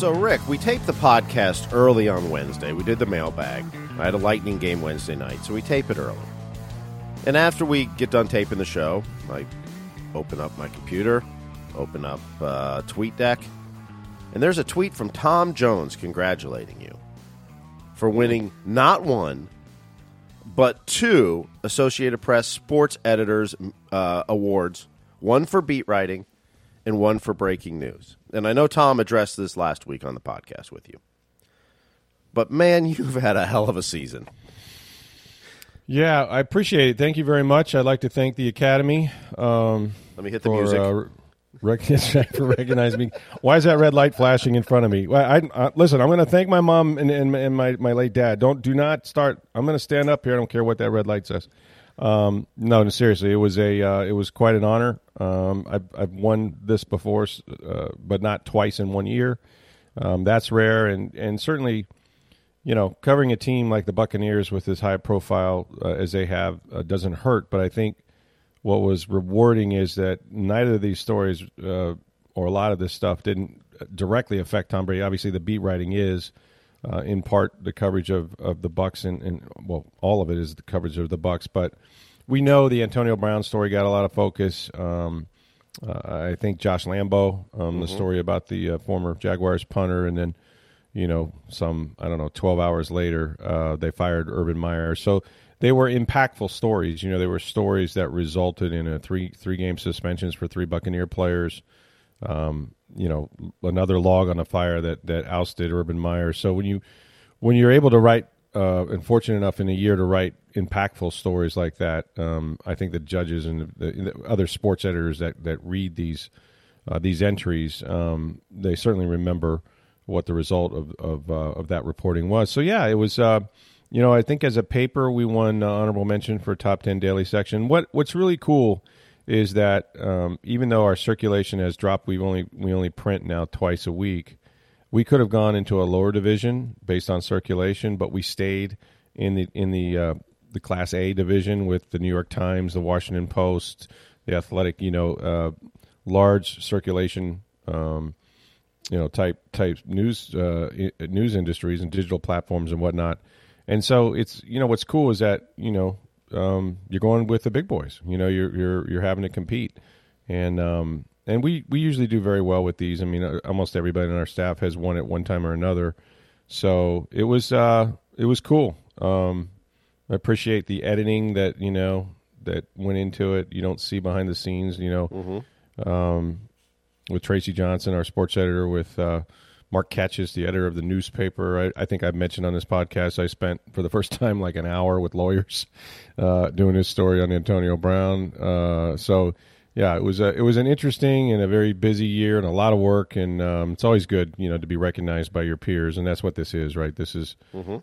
So, Rick, we taped the podcast early on Wednesday. We did the mailbag. I had a lightning game Wednesday night, so we tape it early. And after we get done taping the show, I open up my computer, open up uh, TweetDeck, and there's a tweet from Tom Jones congratulating you for winning not one, but two Associated Press Sports Editors uh, Awards one for beat writing and one for breaking news. And I know Tom addressed this last week on the podcast with you. But man, you've had a hell of a season. Yeah, I appreciate it. Thank you very much. I'd like to thank the Academy. Um, Let me hit the for, music. Uh, rec- for recognizing me. Why is that red light flashing in front of me? Well, I, uh, listen, I'm going to thank my mom and, and, and my, my late dad. Don't do not start. I'm going to stand up here. I don't care what that red light says. Um, no, no, seriously, it was a uh, it was quite an honor. Um, I've I've won this before, uh, but not twice in one year. Um, that's rare, and and certainly, you know, covering a team like the Buccaneers with as high profile uh, as they have uh, doesn't hurt. But I think what was rewarding is that neither of these stories uh, or a lot of this stuff didn't directly affect Tom Brady. Obviously, the beat writing is. Uh, in part, the coverage of, of the Bucks and, and well, all of it is the coverage of the Bucks. But we know the Antonio Brown story got a lot of focus. Um, uh, I think Josh Lambo, um, the story about the uh, former Jaguars punter, and then you know some I don't know twelve hours later uh, they fired Urban Meyer. So they were impactful stories. You know, they were stories that resulted in a three three game suspensions for three Buccaneer players. Um, you know, another log on a fire that that ousted Urban Meyer. So when you when you're able to write uh, and fortunate enough in a year to write impactful stories like that, um, I think the judges and the, the other sports editors that that read these uh, these entries, um, they certainly remember what the result of of, uh, of that reporting was. So yeah, it was. Uh, you know, I think as a paper, we won honorable mention for top ten daily section. What What's really cool is that um, even though our circulation has dropped, we only we only print now twice a week. We could have gone into a lower division based on circulation, but we stayed in the in the uh, the Class A division with the New York Times, the Washington Post, the Athletic. You know, uh, large circulation. Um, you know, type type news uh, news industries and digital platforms and whatnot. And so it's you know what's cool is that you know um, you're going with the big boys. You know, you're you're you're having to compete, and um, and we we usually do very well with these. I mean, uh, almost everybody on our staff has won at one time or another. So it was uh, it was cool. Um, I appreciate the editing that you know that went into it. You don't see behind the scenes. You know, um, with Tracy Johnson, our sports editor, with uh, Mark Katches, the editor of the newspaper. I, I think I've mentioned on this podcast I spent for the first time like an hour with lawyers uh, doing his story on Antonio Brown. Uh, so yeah, it was a, it was an interesting and a very busy year and a lot of work, and um, it's always good you know to be recognized by your peers, and that's what this is, right? This is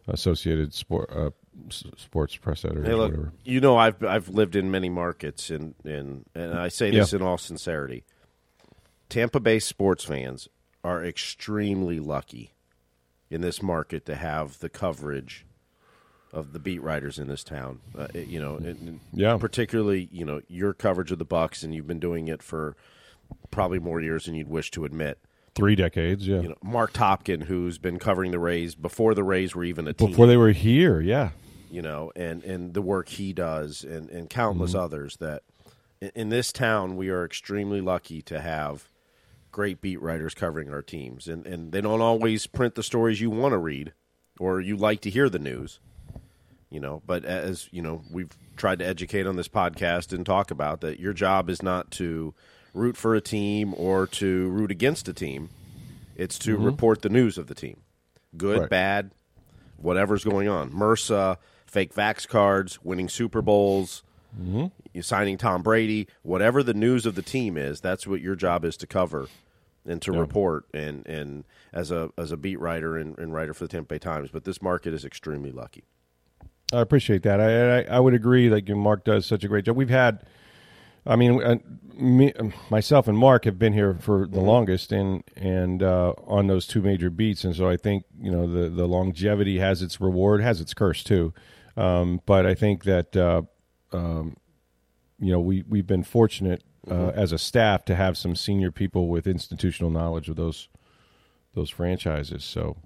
Associated Sport uh, S- Sports Press editor. Hey, look, whatever. you know I've I've lived in many markets, and and and I say this Yeah. in all sincerity. Tampa Bay sports fans are extremely lucky in this market to have the coverage of the beat writers in this town. Uh, it- you know, and- and Yeah. particularly you know your coverage of the Bucks, and you've been doing it for probably more years than you'd wish to admit. Three decades, yeah. You know, Mark Topkin, who's been covering the Rays before the Rays were even a team Before they were here, yeah. you know, and, and the work he does, and, and countless others that in, in this town we are extremely lucky to have great beat writers covering our teams, and and they don't always print the stories you want to read or you like to hear the news, you know. But as you know, we've tried to educate on this podcast and talk about that your job is not to root for a team or to root against a team; it's to report the news of the team, good, Right. bad, whatever's going on. MRSA, fake vax cards, winning Super Bowls, Mm-hmm. Signing Tom Brady, whatever the news of the team is, that's what your job is to cover and to yeah. report and, and as a as a beat writer and, and, writer for the Tampa Bay Times. But this market is extremely lucky. I appreciate that. I, I, I would agree. Like Mark does such a great job. We've had I mean, uh, me, myself and Mark have been here for the longest, and and uh, on those two major beats, and so I think you know the the longevity has its reward, has its curse too. Um, but I think that uh, um, you know we we've been fortunate mm-hmm. as a staff to have some senior people with institutional knowledge of those those franchises. So,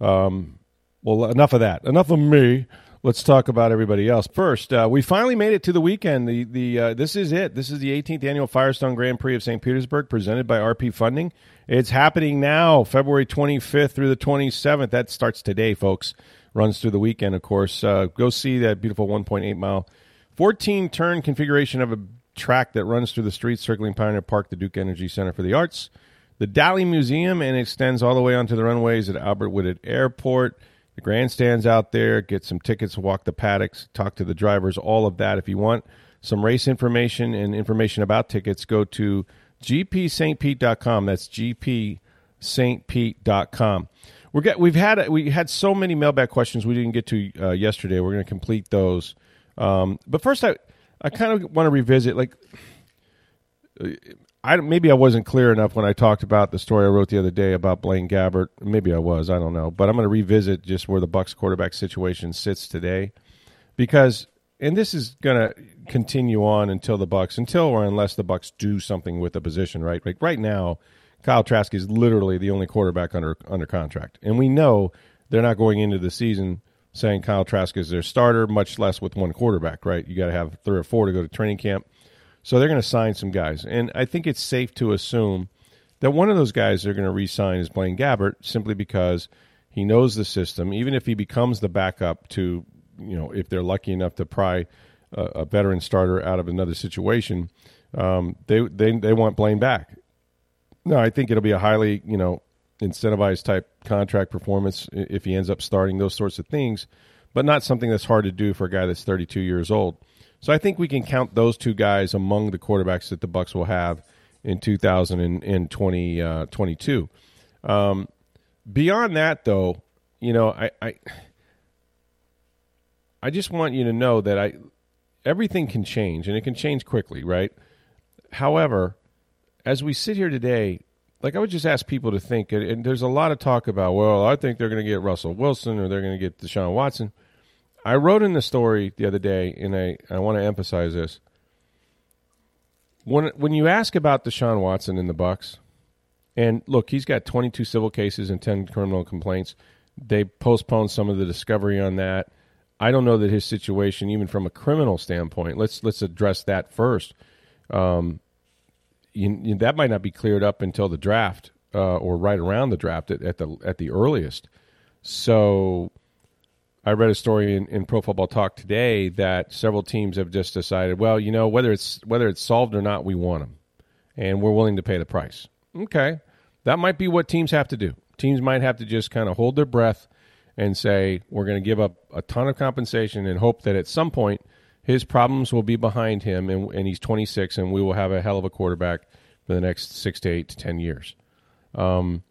um, well, enough of that. Enough of me. Let's talk about everybody else first. Uh, we finally made it to the weekend. The the uh, this is it. This is the 18th annual Firestone Grand Prix of St. Petersburg, presented by RP Funding. It's happening now, February 25th through the 27th. That starts today, folks. Runs through the weekend, of course. Uh, go see that beautiful 1.8 mile, 14 turn configuration of a track that runs through the streets circling Pioneer Park, the Duke Energy Center for the Arts, the Dali Museum, and extends all the way onto the runways at Albert Whitted Airport the grandstands out there, get some tickets, walk the paddocks, talk to the drivers, all of that. If you want some race information and information about tickets, go to gpstpete.com. That's gpstpete.com. We're get, we've had we had so many mailbag questions we didn't get to uh, yesterday. We're going to complete those. Um, but first, I I kind of want to revisit like uh, I maybe I wasn't clear enough when I talked about the story I wrote the other day about Blaine Gabbert. Maybe I was. I don't know. But I'm going to revisit just where the Bucks quarterback situation sits today, because and this is going to continue on until the Bucks, until or unless the Bucks do something with the position. Right, like right now, Kyle Trask is literally the only quarterback under under contract, and we know they're not going into the season saying Kyle Trask is their starter, much less with one quarterback. Right, you got to have three or four to go to training camp so they're going to sign some guys. And I think it's safe to assume that one of those guys they're going to re sign is Blaine Gabbert simply because he knows the system. Even if he becomes the backup to, you know, if they're lucky enough to pry a, a veteran starter out of another situation, um, they, they, they want Blaine back. No, I think it'll be a highly, you know, incentivized type contract performance if he ends up starting those sorts of things, but not something that's hard to do for a guy that's 32 years old. So I think we can count those two guys among the quarterbacks that the Bucks will have in 2022. Uh, um, beyond that, though, you know, I, I I just want you to know that I everything can change and it can change quickly, right? However, as we sit here today, like I would just ask people to think, and there's a lot of talk about, well, I think they're going to get Russell Wilson or they're going to get Deshaun Watson. I wrote in the story the other day, and I, I want to emphasize this. When when you ask about Deshaun Watson in the Bucks, and look, he's got 22 civil cases and 10 criminal complaints. They postponed some of the discovery on that. I don't know that his situation, even from a criminal standpoint, let's let's address that first. Um, you, you, that might not be cleared up until the draft uh, or right around the draft at, at the at the earliest. So I read a story in, in Pro Football Talk today that several teams have just decided, well, you know, whether it's whether it's solved or not, we want them, and we're willing to pay the price. Okay, that might be what teams have to do. Teams might have to just kind of hold their breath and say, we're going to give up a ton of compensation and hope that at some point his problems will be behind him, and, and he's 26, and we will have a hell of a quarterback for the next six to eight to ten years. Um,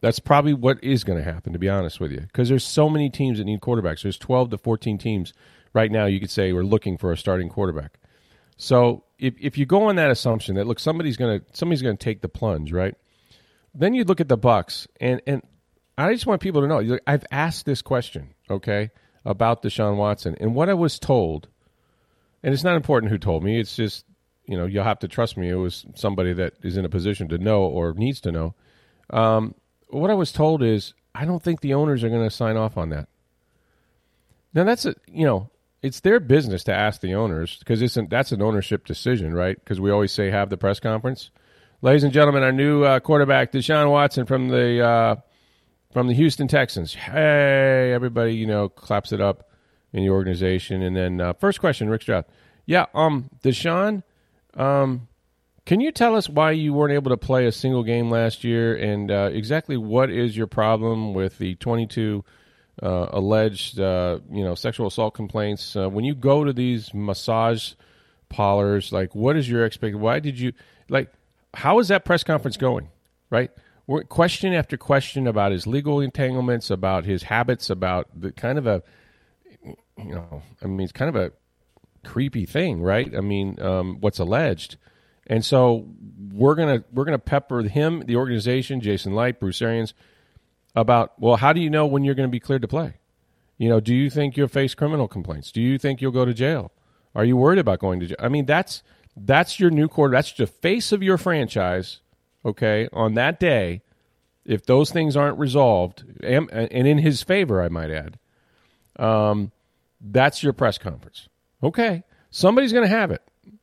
that's probably what is going to happen, to be honest with you, because there's so many teams that need quarterbacks. There's 12 to 14 teams right now. You could say we're looking for a starting quarterback. So if if you go on that assumption that look somebody's going to somebody's going to take the plunge, right? Then you look at the Bucks, and and I just want people to know. I've asked this question, okay, about Deshaun Watson, and what I was told, and it's not important who told me. It's just you know you'll have to trust me. It was somebody that is in a position to know or needs to know. Um, what I was told is I don't think the owners are going to sign off on that. Now that's a you know it's their business to ask the owners because it's an, that's an ownership decision, right? Because we always say have the press conference. Ladies and gentlemen, our new uh, quarterback Deshaun Watson from the uh, from the Houston Texans. Hey, everybody, you know, claps it up in the organization. And then uh, first question, Rick Stroud. Yeah, um, Deshaun, um, can you tell us why you weren't able to play a single game last year, and uh, exactly what is your problem with the 22 uh, alleged, uh, you know, sexual assault complaints? Uh, when you go to these massage parlors, Like, what is your expectation? Why did you like? How is that press conference going? Right, question after question about his legal entanglements, about his habits, about the kind of a, you know, I mean, it's kind of a creepy thing, right? I mean, um, what's alleged, and so we're gonna we're gonna pepper him, the organization, Jason Licht, Bruce Arians, about well, how do you know when you're going to be cleared to play? You know, do you think you'll face criminal complaints? Do you think you'll go to jail? Are you worried about going to jail? I mean, that's that's your new quarter. That's the face of your franchise. Okay, on that day, if those things aren't resolved, and, and in his favor, I might add, um, that's your press conference. Okay, somebody's going to have it.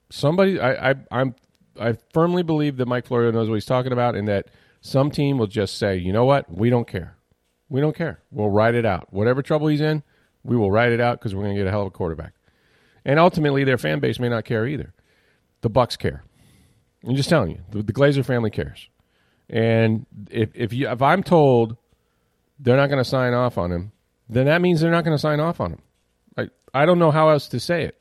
Somebody, I, I, I'm, I firmly believe that Mike Florio knows what he's talking about, and that some team will just say, you know what, we don't care, we don't care. We'll ride it out. Whatever trouble he's in, we will ride it out because we're going to get a hell of a quarterback. And ultimately, their fan base may not care either. The Bucks care. I'm just telling you, the, the Glazer family cares. And if if you if I'm told they're not going to sign off on him, then that means they're not going to sign off on him. I I don't know how else to say it.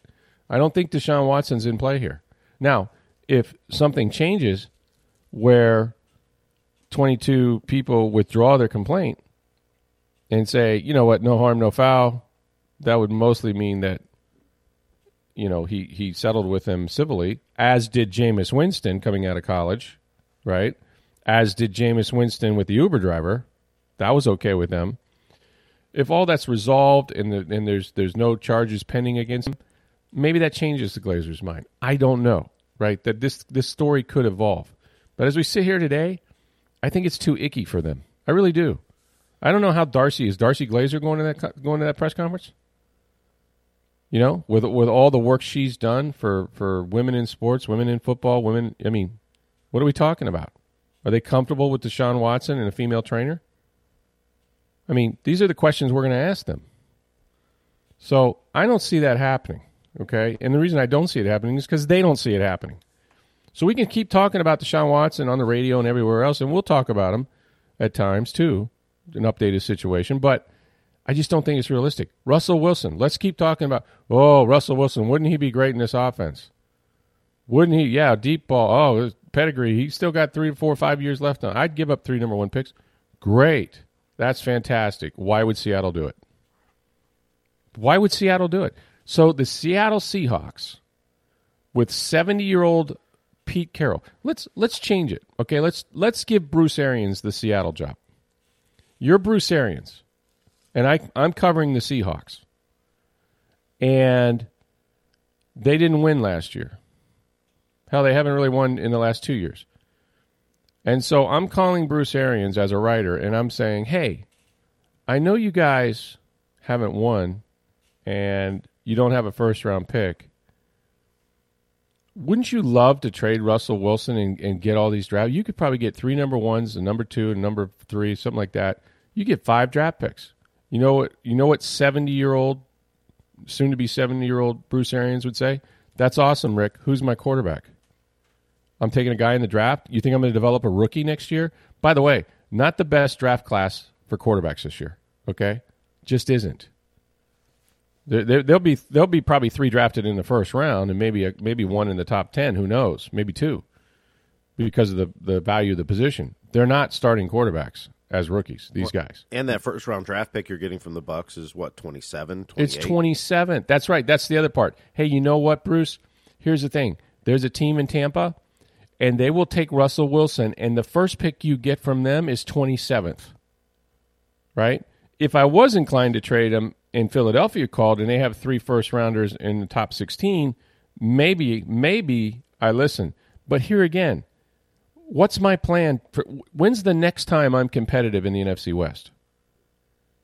I don't think Deshaun Watson's in play here. Now, if something changes where 22 people withdraw their complaint and say, you know what, no harm, no foul, that would mostly mean that you know he he settled with him civilly, as did Jameis Winston coming out of college, right? As did Jameis Winston with the Uber driver. That was okay with them. If all that's resolved and the, and there's there's no charges pending against him, maybe that changes the Glazers' mind. I don't know, right? That this this story could evolve. But as we sit here today, I think it's too icky for them. I really do. I don't know how Darcie is. Darcie Glazer going to that going to that press conference? You know, with with all the work she's done for for women in sports, women in football, women. I mean, what are we talking about? Are they comfortable with Deshaun Watson and a female trainer? I mean, these are the questions we're going to ask them. So I don't see that happening. Okay, and the reason I don't see it happening is because they don't see it happening. So we can keep talking about Deshaun Watson on the radio and everywhere else, and we'll talk about him at times too, and update his situation. But I just don't think it's realistic. Russell Wilson, let's keep talking about, oh, Russell Wilson, wouldn't he be great in this offense? Wouldn't he? Yeah, deep ball. Oh, pedigree. He's still got three, four, five years left on. I'd give up three number one picks. Great. That's fantastic. Why would Seattle do it? Why would Seattle do it? So the Seattle Seahawks with 70-year-old Pete Carroll. Let's let's change it. Okay, let's let's give Bruce Arians the Seattle job. You're Bruce Arians and I, I'm covering the Seahawks. And they didn't win last year. Hell, they haven't really won in the last two years. And so I'm calling Bruce Arians as a writer, and I'm saying, hey, I know you guys haven't won and you don't have a first round pick. Wouldn't you love to trade Russell Wilson and, and get all these draft? You could probably get three number ones, a number two, and number three, something like that. You get five draft picks. You know what? You know what? Seventy year old, soon to be seventy year old Bruce Arians would say. That's awesome, Rick. Who's my quarterback? I'm taking a guy in the draft. You think I'm going to develop a rookie next year? By the way, not the best draft class for quarterbacks this year. Okay, just isn't. There, will be there'll be probably three drafted in the first round, and maybe a, maybe one in the top ten. Who knows? Maybe two, because of the the value of the position. They're not starting quarterbacks as rookies. These guys and that first round draft pick you're getting from the Bucks is what 27, It's 27. That's right. That's the other part. Hey, you know what, Bruce? Here's the thing. There's a team in Tampa, and they will take Russell Wilson, and the first pick you get from them is 27th. Right? If I was inclined to trade him, and Philadelphia called, and they have three first rounders in the top 16, maybe maybe I listen. But here again, what's my plan? For, when's the next time I'm competitive in the NFC West?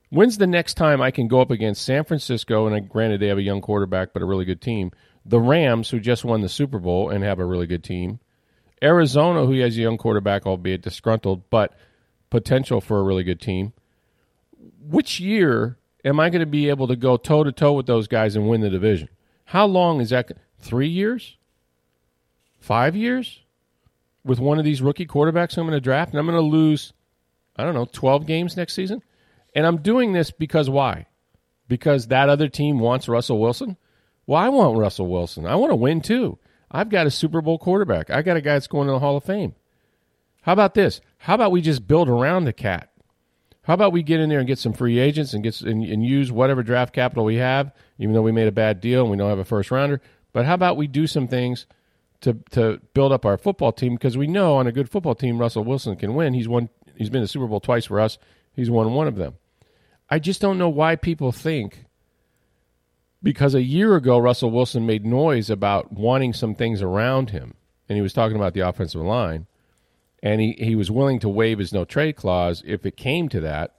When's the next time I can go up against San Francisco? And granted, they have a young quarterback, but a really good team. The Rams, who just won the Super Bowl and have a really good team. Arizona, who has a young quarterback, albeit disgruntled, but potential for a really good team. Which year am I going to be able to go toe to toe with those guys and win the division? How long is that? Three years? Five years? with one of these rookie quarterbacks I'm going to draft, and I'm going to lose, I don't know, 12 games next season. And I'm doing this because why? Because that other team wants Russell Wilson? Well, I want Russell Wilson. I want to win too. I've got a Super Bowl quarterback. I got a guy that's going to the Hall of Fame. How about this? How about we just build around the cat? How about we get in there and get some free agents and get and, and use whatever draft capital we have, even though we made a bad deal and we don't have a first rounder. But how about we do some things to to build up our football team because we know on a good football team Russell Wilson can win. He's won. He's been to the Super Bowl twice for us. He's won one of them. I just don't know why people think because a year ago Russell Wilson made noise about wanting some things around him, and he was talking about the offensive line, and he, he was willing to waive his no trade clause if it came to that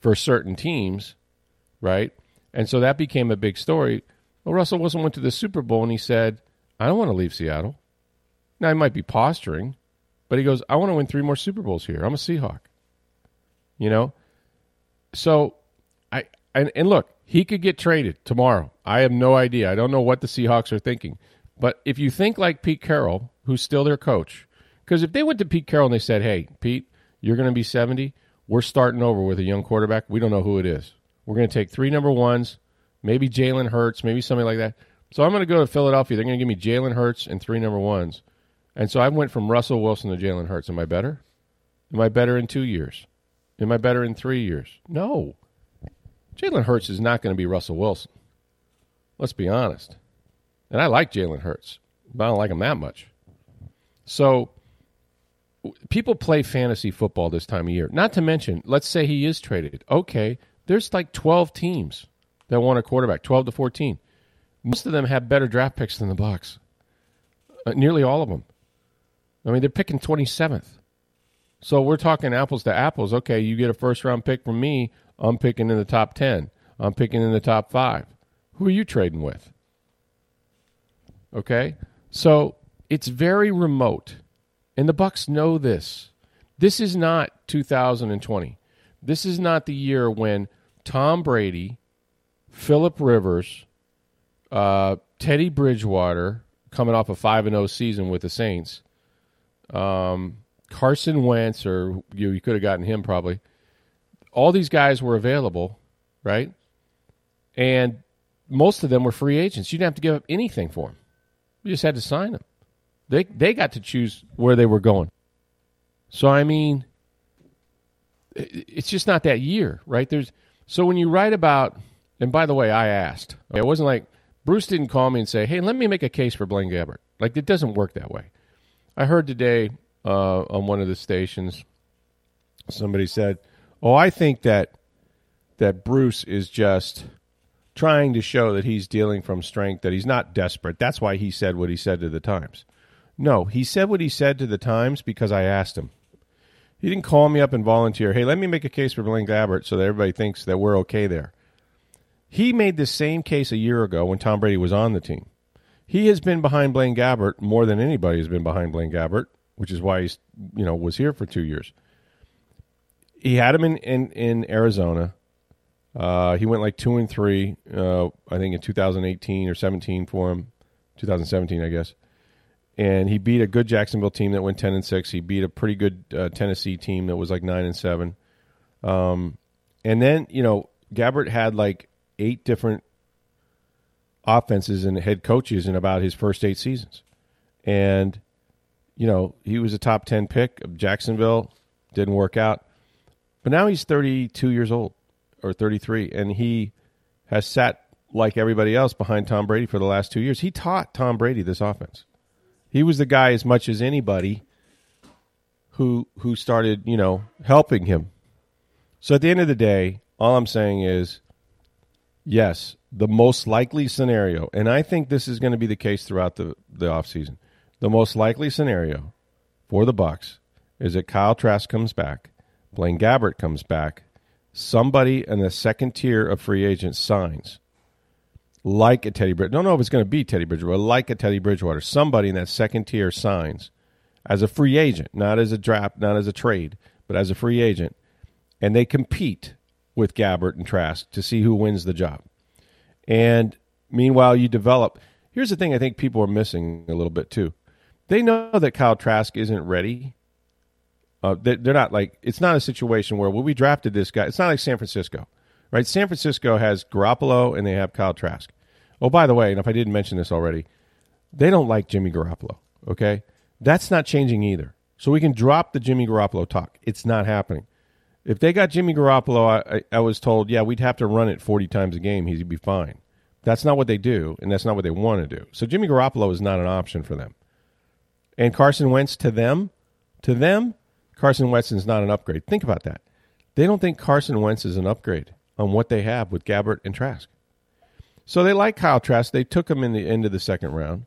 for certain teams, right? And so that became a big story. Well, Russell Wilson went to the Super Bowl and he said, I don't want to leave Seattle. Now, he might be posturing, but he goes, I want to win three more Super Bowls here. I'm a Seahawk. You know? So, I, and, and look, he could get traded tomorrow. I have no idea. I don't know what the Seahawks are thinking. But if you think like Pete Carroll, who's still their coach, because if they went to Pete Carroll and they said, hey, Pete, you're going to be 70, we're starting over with a young quarterback. We don't know who it is. We're going to take three number ones, maybe Jalen Hurts, maybe something like that. So I'm going to go to Philadelphia. They're going to give me Jalen Hurts and three number ones. And so I went from Russell Wilson to Jalen Hurts. Am I better? Am I better in two years? Am I better in three years? No. Jalen Hurts is not going to be Russell Wilson. Let's be honest. And I like Jalen Hurts, but I don't like him that much. So people play fantasy football this time of year. Not to mention, let's say he is traded. Okay, there's like 12 teams that want a quarterback, 12 to 14. Most of them have better draft picks than the Bucks. Uh, nearly all of them. I mean, they're picking 27th. So we're talking apples to apples. Okay, you get a first round pick from me. I'm picking in the top 10. I'm picking in the top five. Who are you trading with? Okay? So it's very remote. And the Bucks know this. This is not 2020. This is not the year when Tom Brady, Philip Rivers, uh, Teddy Bridgewater, coming off a five and zero season with the Saints, um, Carson Wentz, or you, you could have gotten him probably. All these guys were available, right? And most of them were free agents. You didn't have to give up anything for them. You just had to sign them. They they got to choose where they were going. So I mean, it's just not that year, right? There's so when you write about, and by the way, I asked. It wasn't like Bruce didn't call me and say, "Hey, let me make a case for Blaine Gabbert." Like it doesn't work that way. I heard today uh, on one of the stations, somebody said, "Oh, I think that that Bruce is just." trying to show that he's dealing from strength, that he's not desperate. That's why he said what he said to the Times. No, he said what he said to the Times because I asked him. He didn't call me up and volunteer, hey, let me make a case for Blaine Gabbert so that everybody thinks that we're okay there. He made the same case a year ago when Tom Brady was on the team. He has been behind Blaine Gabbert more than anybody has been behind Blaine Gabbert, which is why he's you know was here for two years. He had him in, in, in Arizona. Uh, he went like two and three, uh, I think in 2018 or 17 for him, 2017, I guess. And he beat a good Jacksonville team that went 10 and six. He beat a pretty good uh, Tennessee team that was like nine and seven. Um, and then you know Gabbert had like eight different offenses and head coaches in about his first eight seasons, and you know he was a top 10 pick of Jacksonville. Didn't work out, but now he's 32 years old or 33, and he has sat like everybody else behind Tom Brady for the last two years. He taught Tom Brady this offense. He was the guy as much as anybody who who started, you know, helping him. So at the end of the day, all I'm saying is yes, the most likely scenario, and I think this is going to be the case throughout the, the offseason. The most likely scenario for the Bucks is that Kyle Trask comes back, Blaine Gabbert comes back, somebody in the second tier of free agents signs, like a Teddy Bridgewater. Don't know if it's going to be Teddy Bridgewater, like a Teddy Bridgewater. Somebody in that second tier signs as a free agent, not as a draft, not as a trade, but as a free agent, and they compete with Gabbert and Trask to see who wins the job. And meanwhile, you develop. Here's the thing: I think people are missing a little bit too. They know that Kyle Trask isn't ready uh, they're not like it's not a situation where well we drafted this guy. It's not like San Francisco, right? San Francisco has Garoppolo and they have Kyle Trask. Oh, by the way, and if I didn't mention this already, they don't like Jimmy Garoppolo. Okay, that's not changing either. So we can drop the Jimmy Garoppolo talk. It's not happening. If they got Jimmy Garoppolo, I, I, I was told, yeah, we'd have to run it 40 times a game. He'd be fine. That's not what they do, and that's not what they want to do. So Jimmy Garoppolo is not an option for them. And Carson Wentz to them, to them, Carson Wentz is not an upgrade. Think about that. They don't think Carson Wentz is an upgrade on what they have with Gabbert and Trask. So they like Kyle Trask. They took him in the end of the second round.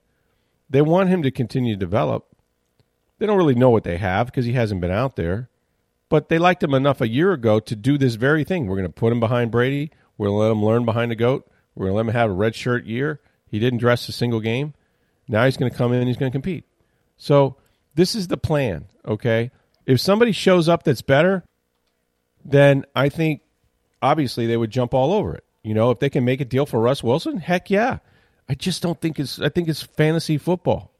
They want him to continue to develop. They don't really know what they have because he hasn't been out there. But they liked him enough a year ago to do this very thing. We're going to put him behind Brady. We're going to let him learn behind the GOAT. We're going to let him have a red shirt year. He didn't dress a single game. Now he's going to come in and he's going to compete. So this is the plan, okay? If somebody shows up that's better, then I think obviously they would jump all over it. You know, if they can make a deal for Russ Wilson, heck yeah. I just don't think it's I think it's fantasy football.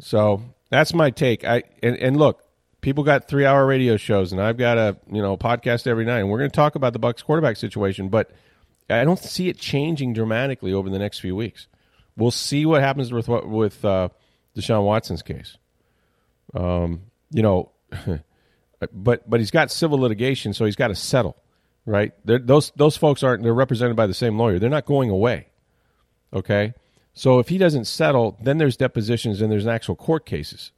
So that's my take. I and, and look, people got three hour radio shows and I've got a you know podcast every night and we're gonna talk about the Bucks quarterback situation, but I don't see it changing dramatically over the next few weeks. We'll see what happens with with uh, Deshaun Watson's case. Um, you know, but but he's got civil litigation, so he's got to settle, right? They're, those those folks aren't they're represented by the same lawyer. They're not going away. Okay, so if he doesn't settle, then there's depositions and there's an actual court cases.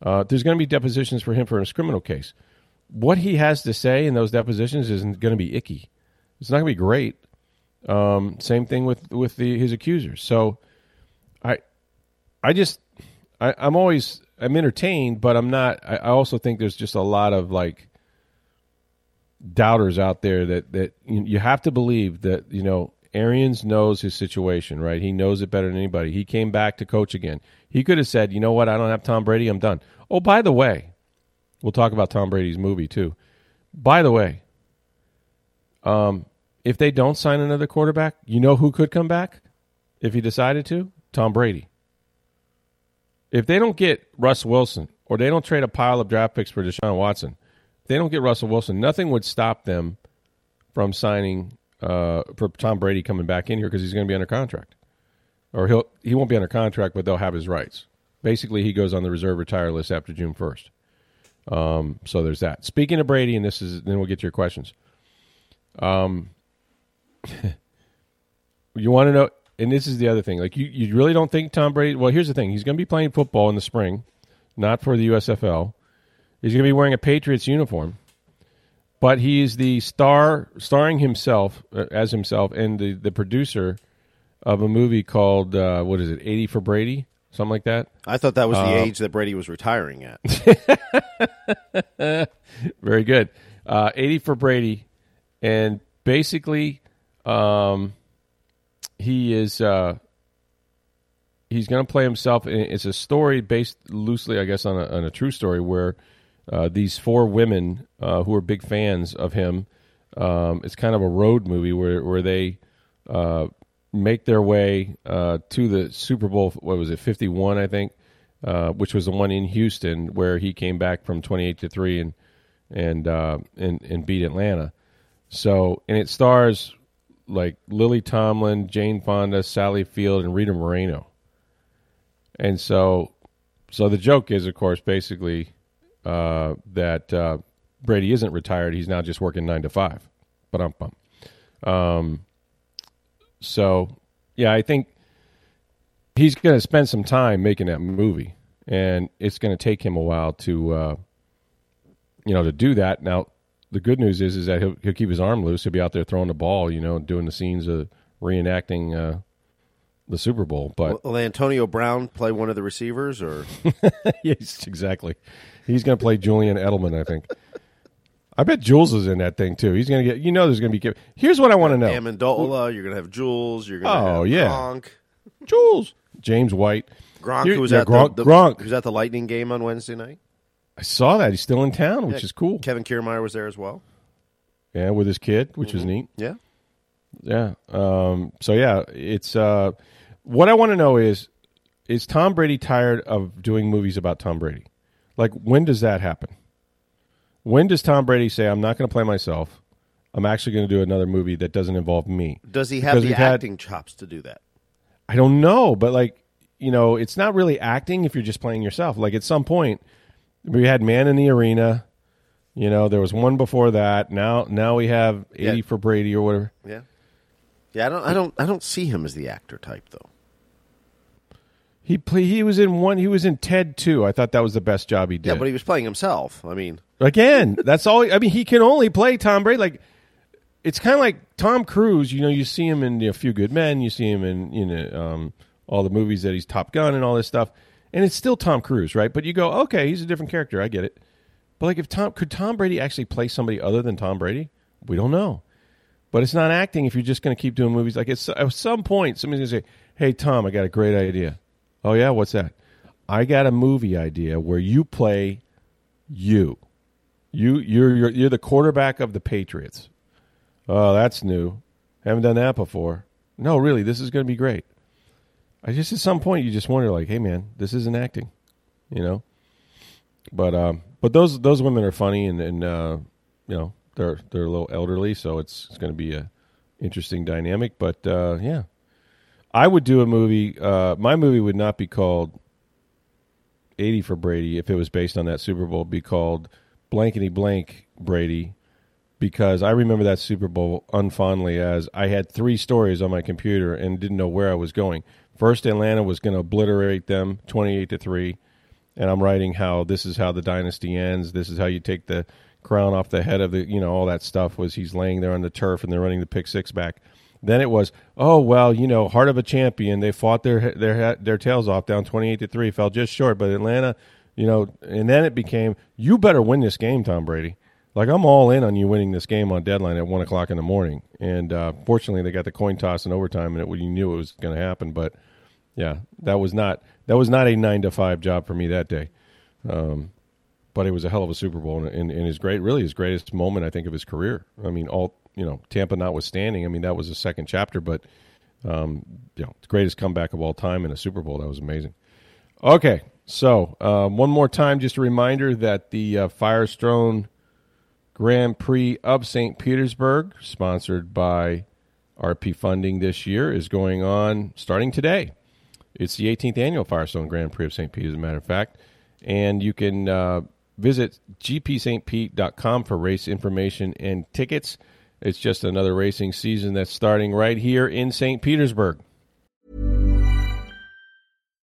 Uh, there's going to be depositions for him for his criminal case. What he has to say in those depositions isn't going to be icky. It's not going to be great. Um, same thing with with the, his accusers. So, I, I just, I, I'm always I'm entertained, but I'm not. I, I also think there's just a lot of like doubters out there that that you, you have to believe that you know Arians knows his situation, right? He knows it better than anybody. He came back to coach again. He could have said, "You know what? I don't have Tom Brady. I'm done." Oh, by the way, we'll talk about Tom Brady's movie too. By the way, um, if they don't sign another quarterback, you know who could come back if he decided to? Tom Brady. If they don't get Russ Wilson or they don't trade a pile of draft picks for Deshaun Watson, if they don't get Russell Wilson, nothing would stop them from signing uh, for Tom Brady coming back in here because he's going to be under contract, or he'll he won't be under contract, but they'll have his rights. Basically, he goes on the reserve retire list after June first. Um, so there's that. Speaking of Brady, and this is then we'll get to your questions. Um, you want to know and this is the other thing. Like you, you really don't think Tom Brady? Well, here's the thing: he's going to be playing football in the spring, not for the USFL. He's going to be wearing a Patriots uniform, but he's the star, starring himself uh, as himself, and the the producer of a movie called uh, what is it? Eighty for Brady, something like that. I thought that was the uh, age that Brady was retiring at. Very good. Uh, Eighty for Brady, and basically. Um, he is uh, he's going to play himself. It's a story based loosely, I guess, on a, on a true story where uh, these four women uh, who are big fans of him. Um, it's kind of a road movie where where they uh, make their way uh, to the Super Bowl. What was it, fifty one? I think, uh, which was the one in Houston where he came back from twenty eight to three and and and and beat Atlanta. So and it stars like Lily Tomlin, Jane Fonda, Sally Field, and Rita Moreno. And so, so the joke is, of course, basically uh, that uh, Brady isn't retired; he's now just working nine to five. But um, um, so yeah, I think he's going to spend some time making that movie, and it's going to take him a while to, uh, you know, to do that. Now, the good news is is that he'll, he'll keep his arm loose. He'll be out there throwing the ball, you know, doing the scenes of reenacting uh, the Super Bowl. But will Antonio Brown play one of the receivers, or yes, exactly. He's going to play Julian Edelman, I think. I bet Jules is in that thing too. He's going to get. You know, there's going to be. Here's what I want to know. Amendola. You're going to have Jules. You're going to oh, have yeah. Gronk. Jules. James White. Gronk, Here, who was yeah, at Gronk, the, the, Gronk. Who was at the Lightning game on Wednesday night. I saw that he's still in town, which yeah, is cool. Kevin Kiermaier was there as well. Yeah, with his kid, which mm-hmm. was neat. Yeah, yeah. Um, so yeah, it's uh, what I want to know is is Tom Brady tired of doing movies about Tom Brady? Like when does that happen? When does Tom Brady say I'm not going to play myself? I'm actually going to do another movie that doesn't involve me. Does he have Because the we've had- acting chops to do that? I don't know, but like you know, it's not really acting if you're just playing yourself. Like at some point, we had Man in the Arena. You know, there was one before that. Now, now we have eighty Yeah. for Brady or whatever. Yeah. Yeah, I don't I don't I don't see him as the actor type though. He play, He was in one. He was in Ted too. I thought that was the best job he did. Yeah, but he was playing himself. I mean, Again, that's all. I mean, he can only play Tom Brady. Like it's kind of like Tom Cruise. You know, you see him in A Few Good Men. You see him in you know um, all the movies that he's Top Gun and all this stuff, and it's still Tom Cruise, right? But you go, okay, he's a different character. I get it. But like, if Tom could Tom Brady actually play somebody other than Tom Brady, we don't know. But it's not acting if you're just going to keep doing movies. Like at some point, somebody's going to say, "Hey, Tom, I got a great idea." Oh yeah, what's that? I got a movie idea where you play you. You you're you're, you're the quarterback of the Patriots. Oh, that's new. Haven't done that before. No, really, this is going to be great. I just at some point you just wonder like, hey man, this isn't acting, you know. But um, but those those women are funny and and uh, you know they're they're a little elderly, so it's it's going to be a interesting dynamic. But uh, yeah, I would do a movie. Uh, my movie would not be called 80 for Brady if it was based on that Super Bowl. Be called blankety blank Brady because I remember that Super Bowl unfondly as I had three stories on my computer and didn't know where I was going. First, Atlanta was going to obliterate them 28 to 3. And I'm writing how this is how the dynasty ends. This is how you take the crown off the head of the, you know, all that stuff was he's laying there on the turf and they're running the pick six back. Then it was, oh well, you know, heart of a champion. They fought their their their tails off down twenty eight to three, fell just short. But Atlanta, you know, and then it became, you better win this game, Tom Brady. Like I'm all in on you winning this game on deadline at one o'clock in the morning. And uh, fortunately, they got the coin toss in overtime, and it, you knew it was going to happen. But yeah, that was not that was not a nine to five job for me that day. Um, but it was a hell of a Super Bowl, and, and, and his great, really his greatest moment, I think, of his career. I mean, all you know, Tampa notwithstanding. I mean, that was a second chapter, but um, you know, the greatest comeback of all time in a Super Bowl. That was amazing. Okay, so um, one more time, just a reminder that the uh, Firestone Grand Prix of St. Petersburg, sponsored by RP Funding this year, is going on starting today. It's the 18th annual Firestone Grand Prix of St. Pete, as a matter of fact. And you can uh, visit gpstpete.com for race information and tickets. It's just another racing season that's starting right here in St. Petersburg.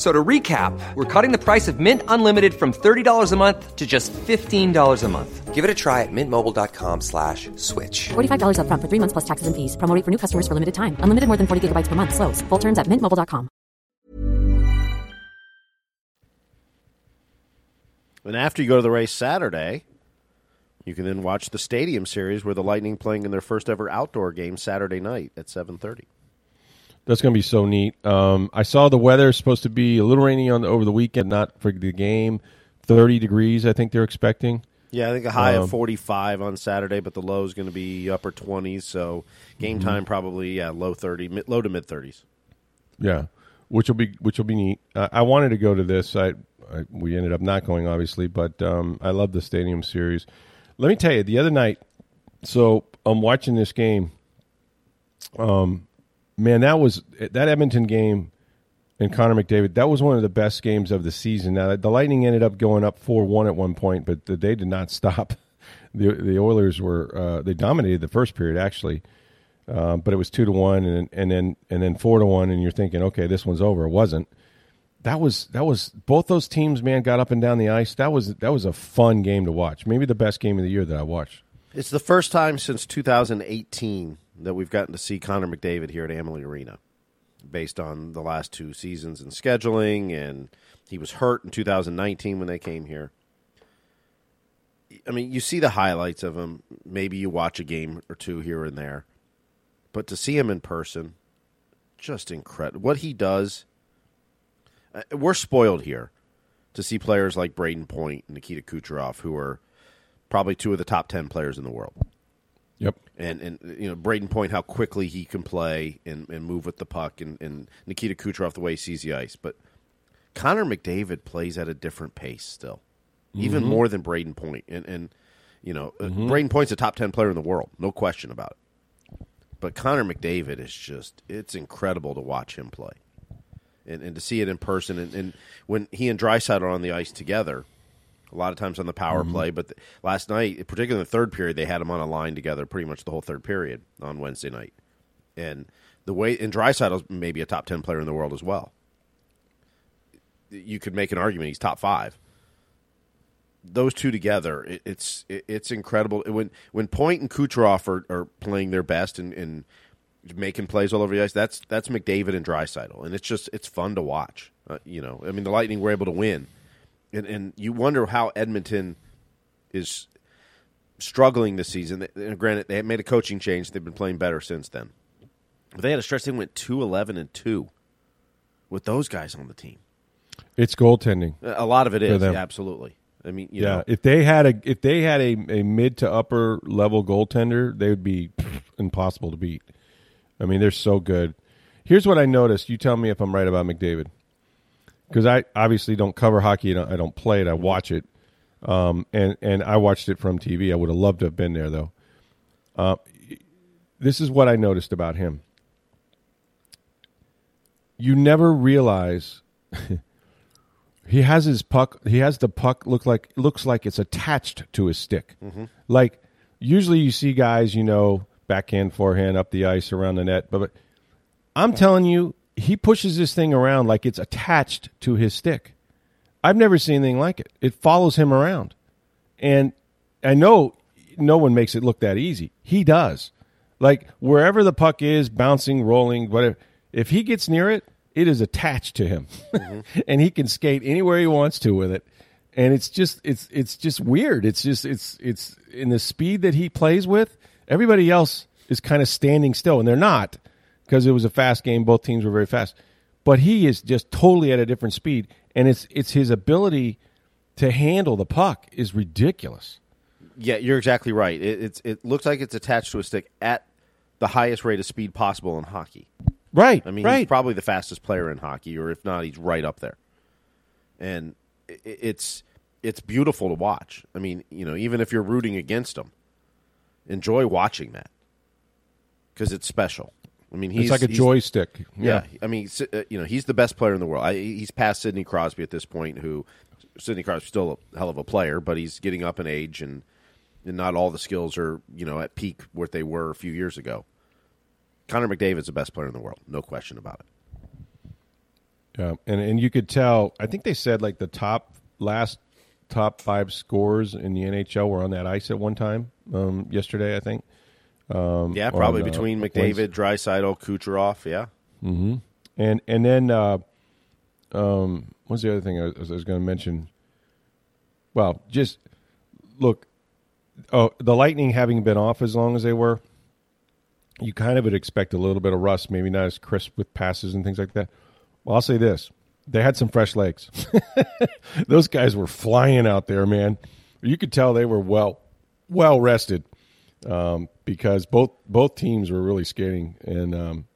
F- So to recap, we're cutting the price of Mint Unlimited from $30 a month to just $15 a month. Give it a try at mintmobile.com slash switch. $45 upfront for three months plus taxes and fees. Promo for new customers for limited time. Unlimited more than 40 gigabytes per month. Slows. Full terms at mintmobile.com. And after you go to the race Saturday, you can then watch the Stadium Series where the Lightning playing in their first ever outdoor game Saturday night at 7:30. That's going to be so neat. Um, I saw the weather is supposed to be a little rainy on over the weekend, not for the game. Thirty degrees, I think they're expecting. Yeah, I think a high Um, of 45 on Saturday, but the low is going to be upper 20s, so game Mm-hmm. time probably yeah, low 30, mid, low to mid 30s. Yeah, which will be which will be neat. Uh, I wanted to go to this. I, I we ended up not going, obviously, but um, I love the Stadium Series. Let me tell you, the other night, so I'm watching this game. Um, man, that was that Edmonton game and Connor McDavid. That was one of the best games of the season. Now the Lightning ended up going up four one at one point, but they did not stop. The the Oilers were uh, they dominated the first period actually. Uh, but it was two to one, and and then and then four to one, and you're thinking, okay, this one's over. It wasn't. That was that was both those teams, man, got up and down the ice. That was that was a fun game to watch. Maybe the best game of the year that I watched. It's the first time since 2018 that we've gotten to see Connor McDavid here at Amalie Arena, based on the last two seasons and scheduling, and he was hurt in 2019 when they came here. I mean, you see the highlights of him. Maybe you watch a game or two here and there, but to see him in person, just incredible. What he does, uh, we're spoiled here to see players like Brayden Point and Nikita Kucherov, who are probably two of the top ten players in the world. Yep. And and you know Brayden Point, how quickly he can play and, and move with the puck, and, and Nikita Kucherov the way he sees the ice. But Connor McDavid plays at a different pace still, even more than Brayden Point. And and you know uh Brayden Point's a top ten player in the world, no question about it. But Connor McDavid is just it's incredible to watch him play. And, and to see it in person, and, and when he and Draisaitl are on the ice together, a lot of times on the power play. But th- last night, particularly in the third period, they had them on a line together pretty much the whole third period on Wednesday night. And the way and Draisaitl's maybe a top ten player in the world as well. You could make an argument he's top five. Those two together, it, it's it, it's incredible. When when Point and Kucherov are, are playing their best and, and making plays all over the ice, that's that's McDavid and Draisaitl, and it's just it's fun to watch. Uh, you know, I mean, the Lightning were able to win and and you wonder how Edmonton is struggling this season. And granted, they made a coaching change; they've been playing better since then. But they had a stretch; they went 2-11 and two with those guys on the team. It's goaltending. A lot of it is absolutely. I mean, you Yeah, know, if they had a if they had a, a mid to upper level goaltender, they would be impossible to beat. I mean, they're so good. Here's what I noticed. You tell me if I'm right about McDavid, because I obviously don't cover hockey. I don't, I don't play it. I watch it, um, and and I watched it from TV. I would have loved to have been there though. Uh, this is what I noticed about him. You never realize he has his puck. He has the puck look like looks like it's attached to his stick. Like usually you see guys, you know, backhand, forehand, up the ice, around the net. But, but I'm telling you, he pushes this thing around like it's attached to his stick. I've never seen anything like it. It follows him around, and I know no one makes it look that easy. He does. Like wherever the puck is, bouncing, rolling, whatever. If he gets near it, it is attached to him, mm-hmm. and he can skate anywhere he wants to with it. And it's just it's it's just weird. It's just it's it's in the speed that he plays with. Everybody else is kind of standing still, and they're not because it was a fast game. Both teams were very fast, but he is just totally at a different speed, and it's it's his ability to handle the puck is ridiculous. yeah, you're exactly right. It, it's it looks like it's attached to a stick at the highest rate of speed possible in hockey. Right. I mean, right. he's probably the fastest player in hockey, or if not, he's right up there. And it's it's beautiful to watch. I mean, you know, even if you're rooting against him, enjoy watching that because it's special. I mean, he's it's like a joystick. Yeah, I mean, uh, you know, he's the best player in the world. I, he's past Sidney Crosby at this point. Who Sidney Crosby's still a hell of a player, but he's getting up in age, and and not all the skills are you know at peak what they were a few years ago. Connor McDavid's the best player in the world, no question about it. Yeah, and and you could tell. I think they said like the top last top five scores in the NHL were on that ice at one time um, yesterday. I think. Yeah, probably on, uh, between points. McDavid, Draisaitl, Kucherov. Yeah, And and then uh, um, what's the other thing I was, I was going to mention? Well, just look. Oh, the Lightning having been off as long as they were, you kind of would expect a little bit of rust, maybe not as crisp with passes and things like that. Well, I'll say this: they had some fresh legs. Those guys were flying out there, man. You could tell they were well, well rested um, because both both teams were really skating, and um,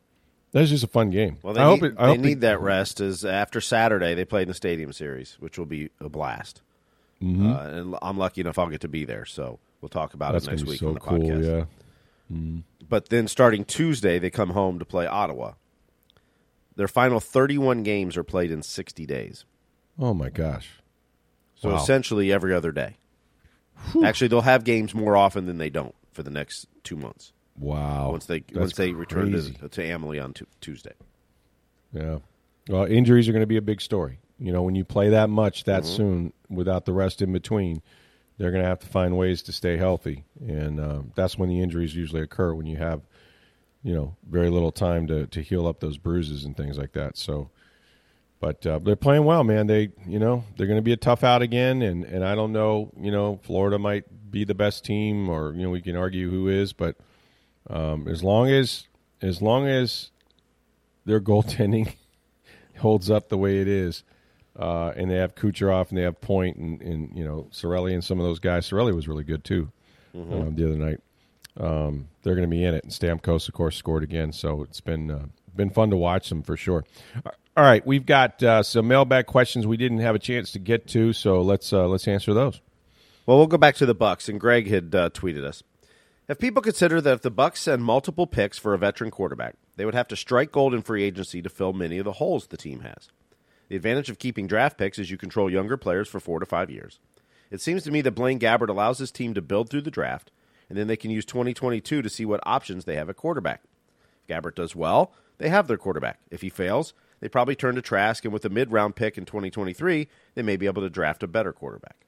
that was just a fun game. well, they I need, hope it, I they hope need that rest. Is after Saturday they play in the Stadium Series, which will be a blast. Mm-hmm. Uh, and I'm lucky enough I'll get to be there, so we'll talk about That's it next week so on the cool. podcast. Yeah. But then starting Tuesday, they come home to play Ottawa. Their final 31 games are played in 60 days. Oh my gosh. So Wow. essentially every other day. Actually, they'll have games more often than they don't for the next two months. Wow. Once they That's once they return to, to Amalie on tu- Tuesday. Yeah. Well, injuries are going to be a big story. You know, when you play that much that Mm-hmm. soon without the rest in between, they're going to have to find ways to stay healthy, and um, that's when the injuries usually occur when you have, you know, very little time to to heal up those bruises and things like that. So, but uh, they're playing well, man. They, you know, they're going to be a tough out again, and and I don't know, you know, Florida might be the best team, or you know, we can argue who is, but um, as long as as long as their goaltending holds up the way it is, uh, and they have Kucherov and they have Point and, and you know Cirelli and some of those guys. Cirelli was really good too um, the other night. Um, they're going to be in it, and Stamkos, of course, scored again. So it's been uh, been fun to watch them for sure. All right, we've got uh, some mailbag questions we didn't have a chance to get to, so let's uh, let's answer those. Well, we'll go back to the Bucks, and Greg had uh, tweeted us. Have people considered that if the Bucks send multiple picks for a veteran quarterback, they would have to strike gold in free agency to fill many of the holes the team has? The advantage of keeping draft picks is you control younger players for four to five years. It seems to me that Blaine Gabbert allows his team to build through the draft, and then they can use 2022 to see what options they have at quarterback. If Gabbert does well, they have their quarterback. If he fails, they probably turn to Trask, and with a mid round pick in 2023, they may be able to draft a better quarterback.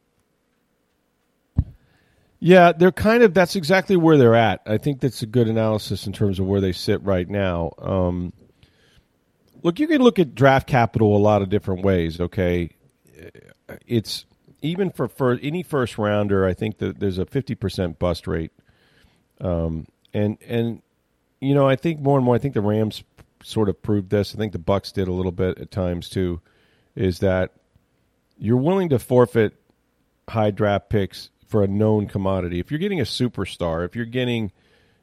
Yeah, they're kind of that's exactly where they're at. I think that's a good analysis in terms of where they sit right now. Um, look, you can look at draft capital a lot of different ways. Okay, it's even for, for any first rounder. I think that there's a fifty percent bust rate, um, and and you know I think more and more. I think the Rams sort of proved this. I think the Bucks did a little bit at times too. Is that you're willing to forfeit high draft picks for a known commodity. If you're getting a superstar, if you're getting,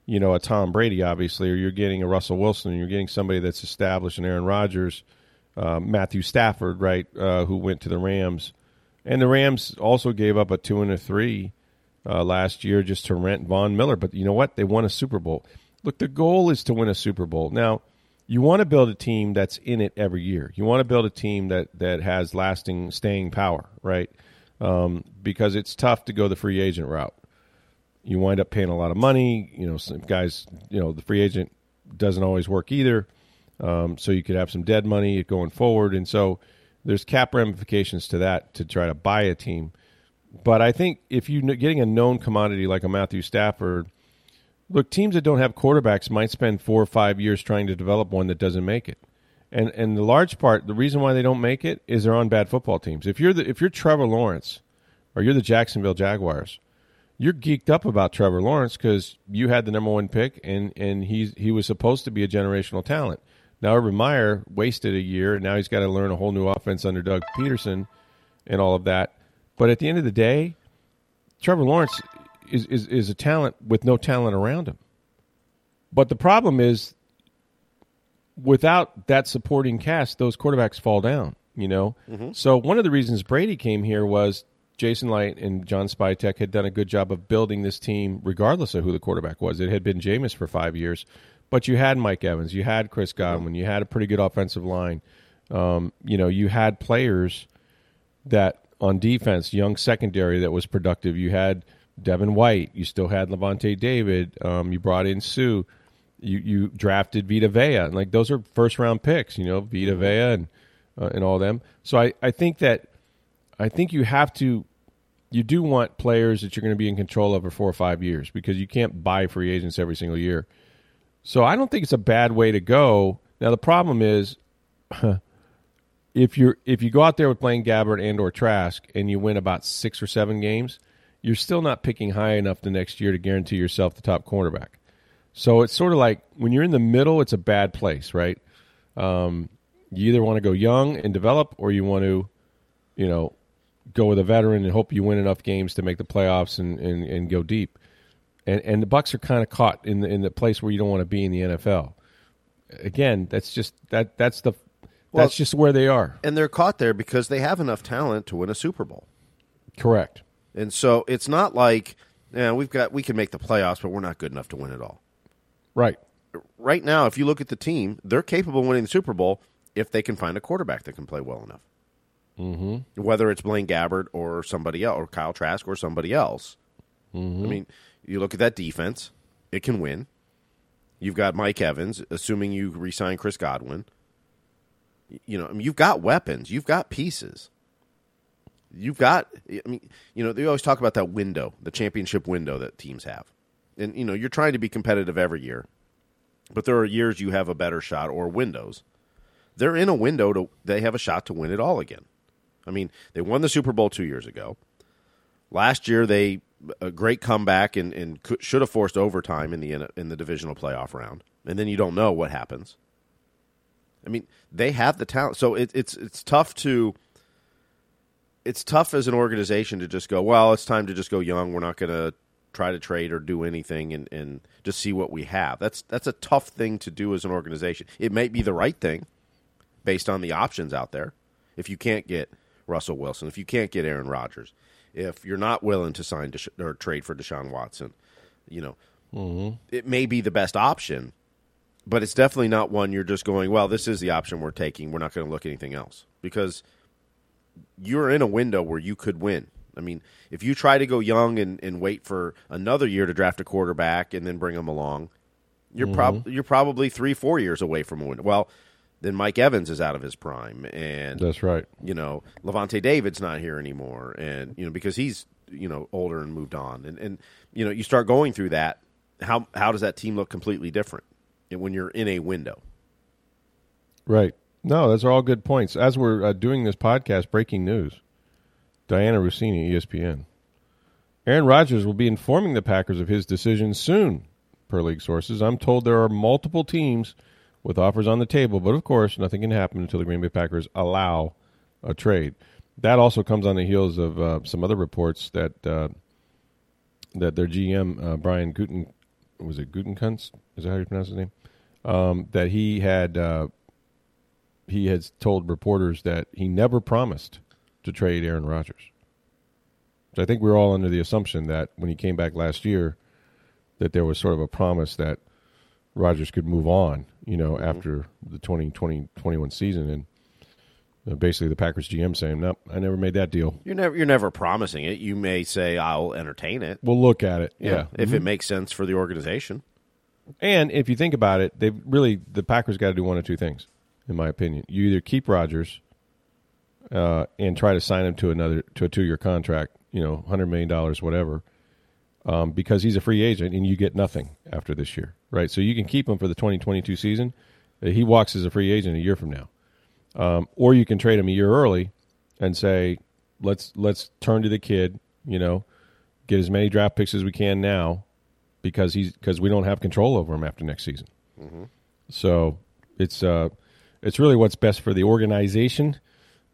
you know, a Tom Brady, obviously, or you're getting a Russell Wilson, and you're getting somebody that's established, an Aaron Rodgers, uh, Matthew Stafford, right, uh, who went to the Rams, and the Rams also gave up a two and a three uh, last year just to rent Von Miller. But you know what? They won a Super Bowl. Look, the goal is to win a Super Bowl. Now, you want to build a team that's in it every year. You want to build a team that that has lasting staying power, right? um, because it's tough to go the free agent route. You wind up paying a lot of money. You know, some guys, you know, the free agent doesn't always work either. Um, so you could have some dead money going forward, and so there's cap ramifications to that to try to buy a team. But I think if you're getting a known commodity like a Matthew Stafford, look, teams that don't have quarterbacks might spend four or five years trying to develop one that doesn't make it and and the large part, the reason why they don't make it is they're on bad football teams. If you're the if you're Trevor Lawrence, or you're the Jacksonville Jaguars, you're geeked up about Trevor Lawrence because you had the number one pick, and and he's he was supposed to be a generational talent. Now Urban Meyer wasted a year, and now he's got to learn a whole new offense under Doug Pederson, and all of that. But at the end of the day, Trevor Lawrence is, is, is a talent with no talent around him. But the problem is without that supporting cast, those quarterbacks fall down. You know, mm-hmm. so one of the reasons Brady came here was Jason Licht and John Spytek had done a good job of building this team, regardless of who the quarterback was. It had been Jameis for five years, but you had Mike Evans, you had Chris Godwin, you had a pretty good offensive line. Um, you know, you had players that on defense, young secondary that was productive. You had Devin White, you still had Lavonte David, um, you brought in Suh. you you drafted Vita Vea, and like those are first round picks, you know, Vita Vea and uh, and all them. So I I think that I think you have to you do want players that you're going to be in control of for four or five years because you can't buy free agents every single year. So I don't think it's a bad way to go. Now the problem is. if you're if you go out there with Blaine Gabbert and or Trask and you win about six or seven games, you're still not picking high enough the next year to guarantee yourself the top cornerback. So it's sort of like when you're in the middle, it's a bad place, right? Um, you either want to go young and develop, or you want to, you know, go with a veteran and hope you win enough games to make the playoffs and, and, and go deep. And and the Bucks are kind of caught in the in the place where you don't want to be in the NFL. Again, that's just that that's the well, that's just where they are. And they're caught there because they have enough talent to win a Super Bowl. Correct. And so it's not like, yeah, we've got we can make the playoffs, but we're not good enough to win it all. Right. Right now, if you look at the team, they're capable of winning the Super Bowl if they can find a quarterback that can play well enough. Mm-hmm. Whether it's Blaine Gabbert or somebody else, or Kyle Trask or somebody else. Mm-hmm. I mean, you look at that defense; it can win. You've got Mike Evans, assuming you resign Chris Godwin. You know, I mean, you've got weapons, you've got pieces. You've got, I mean, you know, they always talk about that window, the championship window that teams have and you know you're trying to be competitive every year, but there are years you have a better shot or windows. They're in a window to they have a shot to win it all again. I mean, they won the Super Bowl two years ago. Last year, they a great comeback and, and could, should have forced overtime in the in the divisional playoff round, and then you don't know what happens. I mean, they have the talent, so it, it's it's tough to it's tough as an organization to just go, well, it's time to just go young. We're not going to try to trade or do anything and, and just see what we have. That's that's a tough thing to do as an organization. It may be the right thing based on the options out there. If you can't get Russell Wilson, if you can't get Aaron Rodgers, if you're not willing to sign Desha- or trade for Deshaun Watson, you know, Mm-hmm. it may be the best option, but it's definitely not one you're just going, well, this is the option we're taking. We're not going to look at anything else because you're in a window where you could win. I mean, if you try to go young and, and wait for another year to draft a quarterback and then bring them along, you're mm-hmm. prob- you're probably three, four years away from a win. Well, then Mike Evans is out of his prime, and That's right. you know Lavonte David's not here anymore, and you know because he's you know older and moved on, and and you know you start going through that. How how does that team look completely different when you're in a window? Right. No, those are all good points. As we're uh, doing this podcast, breaking news: Dianna Russini, ESPN. Aaron Rodgers will be informing the Packers of his decision soon, per league sources. I'm told there are multiple teams with offers on the table, but of course, nothing can happen until the Green Bay Packers allow a trade. That also comes on the heels of uh, some other reports that uh, that their GM uh, Brian Guten was it Gutenkunst? Is that how you pronounce his name? Um, that he had uh, he has told reporters that he never promised to trade Aaron Rodgers. So I think we're all under the assumption that when he came back last year, that there was sort of a promise that Rodgers could move on, you know, mm-hmm. after the 2020 21 season. And basically the Packers GM saying, nope, I never made that deal. You're never you're never promising it. You may say I'll entertain it. We'll look at it. Yeah. if it mm-hmm. makes sense for the organization. And if you think about it, they really the Packers got to do one of two things, in my opinion. You either keep Rodgers uh, and try to sign him to another to a two year contract, you know, hundred million dollars, whatever, um, because he's a free agent and you get nothing after this year, right? So you can keep him for the twenty twenty two season. Uh, He walks as a free agent a year from now, um, or you can trade him a year early and say, let's let's turn to the kid, you know, get as many draft picks as we can now because he's because we don't have control over him after next season. So it's uh, it's really what's best for the organization.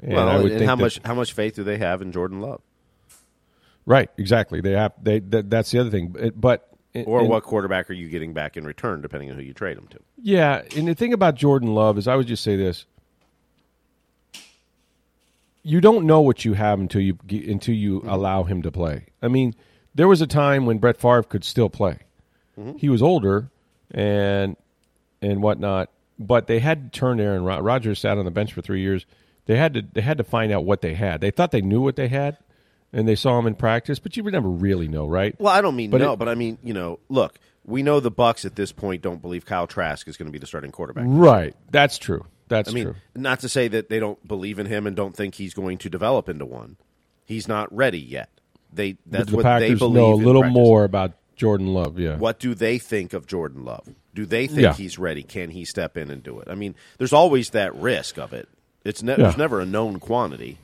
And well, I would and think how that- much how much faith do they have in Jordan Love, right? Exactly. They have they that, that's the other thing. It- but or and- what quarterback are you getting back in return, depending on who you trade them to? Yeah, and the thing about Jordan Love is, I would just say this: you don't know what you have until you until you mm-hmm. allow him to play. I mean, there was a time when Brett Favre could still play. Mm-hmm. He was older and and whatnot, but they had to turn Aaron Rod- Rodgers sat on the bench for three years. They had to they had to find out what they had. They thought they knew what they had, and they saw him in practice, but you would never really know, right? Well, I don't mean But no, it- but I mean you know, look, we know the Bucks at this point don't believe Kyle Trask is going to be the starting quarterback. Right. That's true. That's I mean, true. not to say that they don't believe in him and don't think he's going to develop into one. He's not ready yet. They that's the what Packers they believe. know a little more about Jordan Love. Yeah. What do they think of Jordan Love? Do they think Yeah. he's ready? Can he step in and do it? I mean, there's always that risk of it. It's ne- Yeah. there's never a known quantity,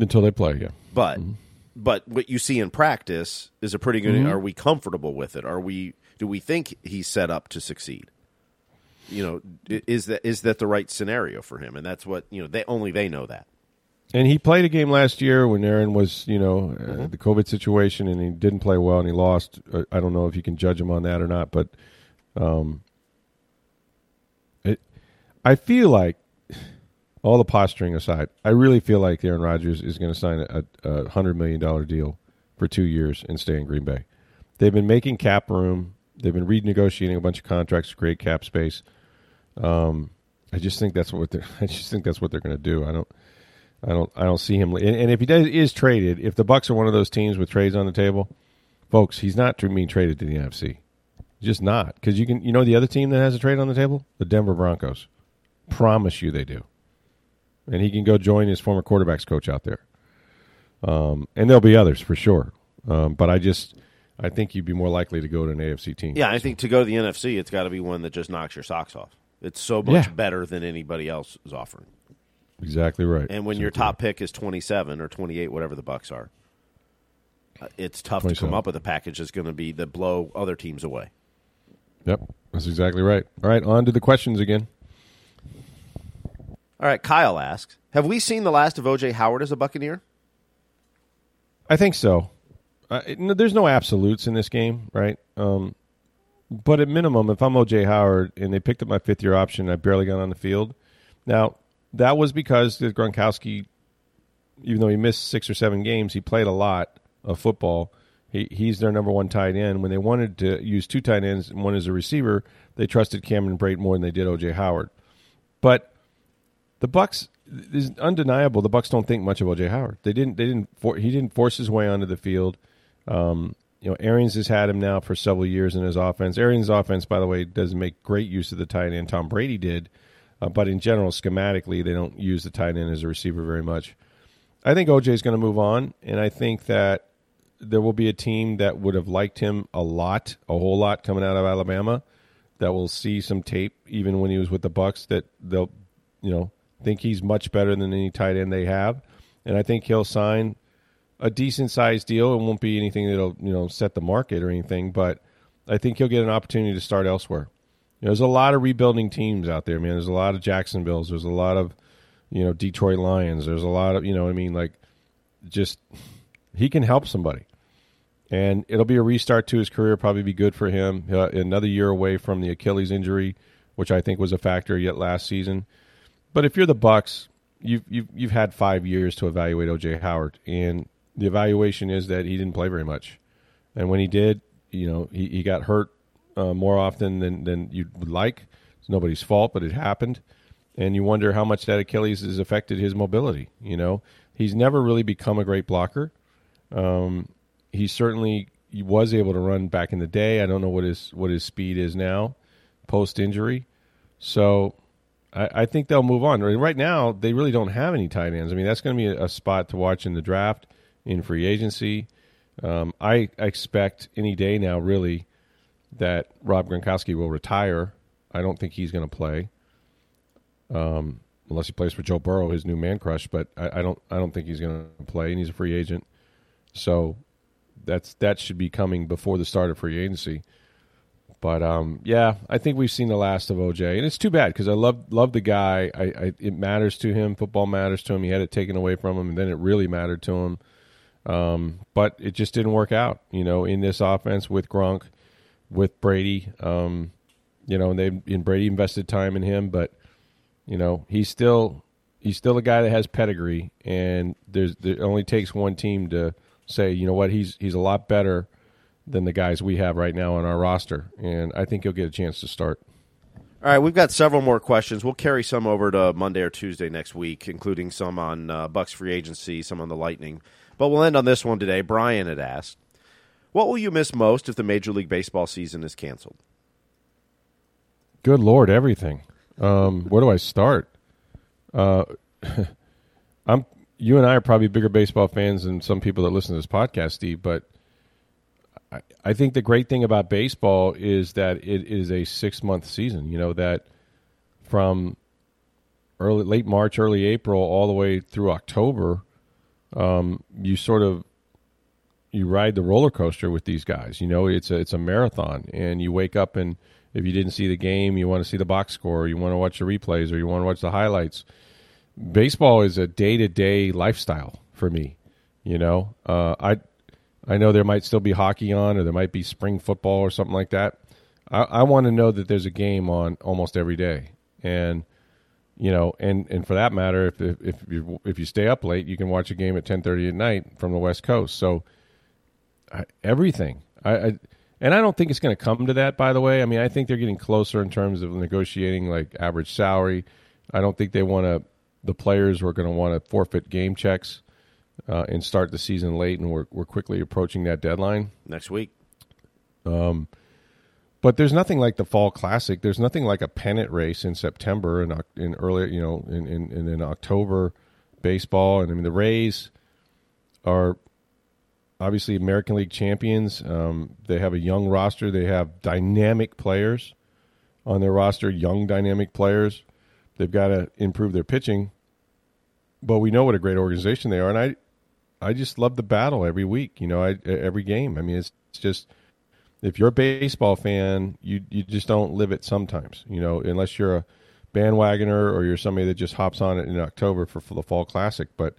until they play? Yeah. but Mm-hmm. but what you see in practice is a pretty good. Are we comfortable with it? Are we? Do we think he's set up to succeed? You know, is that is that the right scenario for him? And that's what you know. They only they know that. And he played a game last year when Aaron was, you know, uh, Mm-hmm. the COVID situation, and he didn't play well, and he lost. Uh, I don't know if you can judge him on that or not, but um, I feel like all the posturing aside, I really feel like Aaron Rodgers is going to sign a, a hundred million dollar deal for two years and stay in Green Bay. They've been making cap room. They've been renegotiating a bunch of contracts to create cap space. Um, I just think that's what they're. I just think that's what they're going to do. I don't. I don't. I don't see him. And, and if he does, is traded, if the Bucks are one of those teams with trades on the table, folks, he's not being traded to the NFC. Just not because you can. You know the other team that has a trade on the table, the Denver Broncos. Promise you, they do. And he can go join his former quarterbacks coach out there. Um, and there'll be others for sure. Um, but I just, I think you'd be more likely to go to an AFC team. Yeah, I think to go to the NFC, it's got to be one that just knocks your socks off. It's so much Yeah. better than anybody else is offering. exactly right. And when your top pick is 27 or 28, whatever the Bucks are, uh, it's tough to come up with a package that's going to be that blow other teams away. Yep, that's exactly right. All right, on to the questions again. All right, Kyle asks, "Have we seen the last of OJ Howard as a Buccaneer?" I think so. Uh, it, no, there's no absolutes in this game, right? Um, but at minimum, if I'm OJ Howard and they picked up my fifth year option, I barely got on the field. Now that was because Gronkowski, even though he missed six or seven games, he played a lot of football. He, he's their number one tight end. When they wanted to use two tight ends and one as a receiver, they trusted Cameron Brate more than they did OJ Howard. But the Bucks is undeniable. The Bucks don't think much of OJ Howard. They didn't. They didn't. For, he didn't force his way onto the field. Um, you know, Arians has had him now for several years in his offense. Arians' offense, by the way, doesn't make great use of the tight end. Tom Brady did, uh, but in general, schematically, they don't use the tight end as a receiver very much. I think OJ is going to move on, and I think that there will be a team that would have liked him a lot, a whole lot, coming out of Alabama. That will see some tape, even when he was with the Bucks. That they'll, you know, think he's much better than any tight end they have, and I think he'll sign a decent sized deal. It won't be anything that'll you know set the market or anything, but I think he'll get an opportunity to start elsewhere. You know, there's a lot of rebuilding teams out there, man. There's a lot of Jacksonville's. There's a lot of you know Detroit Lions. There's a lot of you know I mean like just he can help somebody. And it'll be a restart to his career, probably be good for him. Another year away from the Achilles injury, which I think was a factor yet last season. But if you're the Bucks, you've you've you've had five years to evaluate OJ Howard, and the evaluation is that he didn't play very much, and when he did, you know, he, he got hurt uh, more often than than you would like. It's nobody's fault, but it happened, and you wonder how much that Achilles has affected his mobility. You know, he's never really become a great blocker. Um, he certainly was able to run back in the day. I don't know what his what his speed is now, post injury. So I, I, think they'll move on. Right now, they really don't have any tight ends. I mean, that's going to be a, a, spot to watch in the draft, in free agency. Um, I expect any day now, really, that Rob Gronkowski will retire. I don't think he's going to play, um, unless he plays for Joe Burrow, his new man crush. But I, I don't. I don't think he's going to play, and he's a free agent. So that's that should be coming before the start of free agency. But um, yeah, I think we've seen the last of OJ, and it's too bad because I love love the guy. I, I, it matters to him. Football matters to him. He had it taken away from him, and then it really mattered to him. Um, but it just didn't work out. You know, in this offense with Gronk, with Brady. Um, you know, and they and Brady invested time in him, but you know he's still he's still a guy that has pedigree, and there's it only takes one team to say, you know what, he's he's a lot better than the guys we have right now on our roster, and I think he'll get a chance to start. All right, we've got several more questions. We'll carry some over to Monday or Tuesday next week, including some on uh, Bucks free agency, some on the Lightning. But we'll end on this one today. Brian had asked, "What will you miss most if the Major League Baseball season is canceled?" Good Lord, everything. Um, where do I start? Uh, I'm. You and I are probably bigger baseball fans than some people that listen to this podcast, Steve. But I, think the great thing about baseball is that it is a six month season. You know that from early late March, early April, all the way through October, um, you sort of you ride the roller coaster with these guys. You know, it's a it's a marathon, and you wake up and if you didn't see the game, you want to see the box score, you want to watch the replays, or you want to watch the highlights. Baseball is a day to day lifestyle for me. You know, uh, I I know there might still be hockey on, or there might be spring football or something like that. I, I want to know that there's a game on almost every day, and you know, and and for that matter, if if you, if you stay up late, you can watch a game at ten thirty at night from the West Coast. So I, everything, I, I and I don't think it's going to come to that. By the way, I mean I think they're getting closer in terms of negotiating like average salary. I don't think they want to. The players were going to want to forfeit game checks uh, and start the season late, and we're we're quickly approaching that deadline next week. Um, but there's nothing like the fall classic. There's nothing like a pennant race in September and in early, you know, in, in, in, in October baseball. And I mean, the Rays are obviously American League champions. Um, they have a young roster. They have dynamic players on their roster, young dynamic players. They've got to improve their pitching, but we know what a great organization they are. And I, I just love the battle every week. You know, I, every game. I mean, it's, it's just if you're a baseball fan, you you just don't live it sometimes. You know, unless you're a bandwagoner or you're somebody that just hops on it in October for, for the fall classic. But